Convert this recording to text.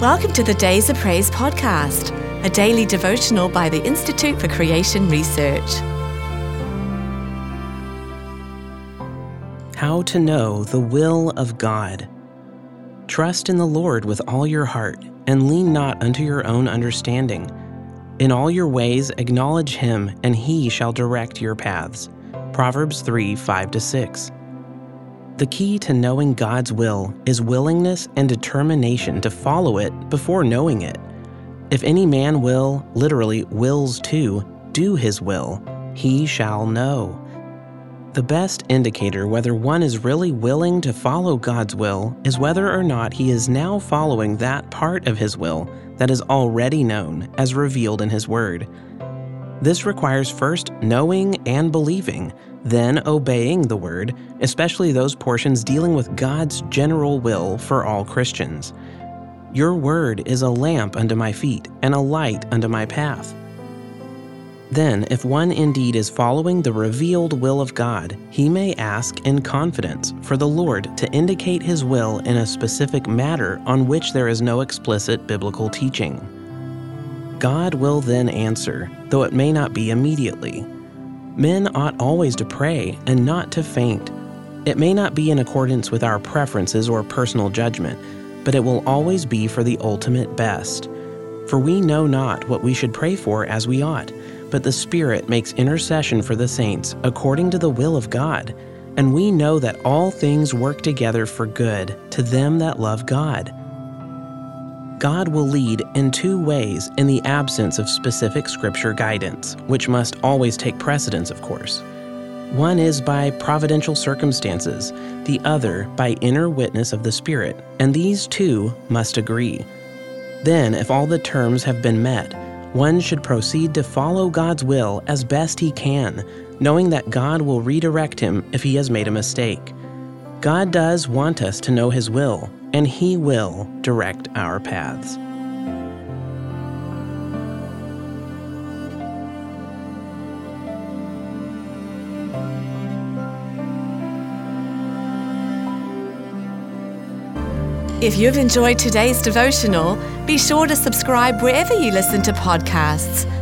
Welcome to the Days of Praise podcast, a daily devotional by the Institute for Creation Research. How to know the will of God. Trust in the Lord with all your heart, and lean not unto your own understanding. In all your ways acknowledge him, and he shall direct your paths. Proverbs 3 5 6. The key to knowing God's will is willingness and determination to follow it before knowing it. If any man will, literally wills to, do his will, he shall know. The best indicator whether one is really willing to follow God's will is whether or not he is now following that part of his will that is already known as revealed in his word. This requires first knowing and believing, then obeying the word, especially those portions dealing with God's general will for all Christians. Your word is a lamp unto my feet and a light unto my path. Then, if one indeed is following the revealed will of God, he may ask in confidence for the Lord to indicate his will in a specific matter on which there is no explicit biblical teaching. God will then answer, though it may not be immediately. Men ought always to pray and not to faint. It may not be in accordance with our preferences or personal judgment, but it will always be for the ultimate best. For we know not what we should pray for as we ought, but the Spirit makes intercession for the saints according to the will of God. And we know that all things work together for good to them that love God God will lead in two ways in the absence of specific scripture guidance, which must always take precedence, of course. One is by providential circumstances, the other by inner witness of the Spirit, and these two must agree. Then, if all the terms have been met, one should proceed to follow God's will as best he can, knowing that God will redirect him if he has made a mistake. God does want us to know his will, and He will direct our paths. If you've enjoyed today's devotional, be sure to subscribe wherever you listen to podcasts,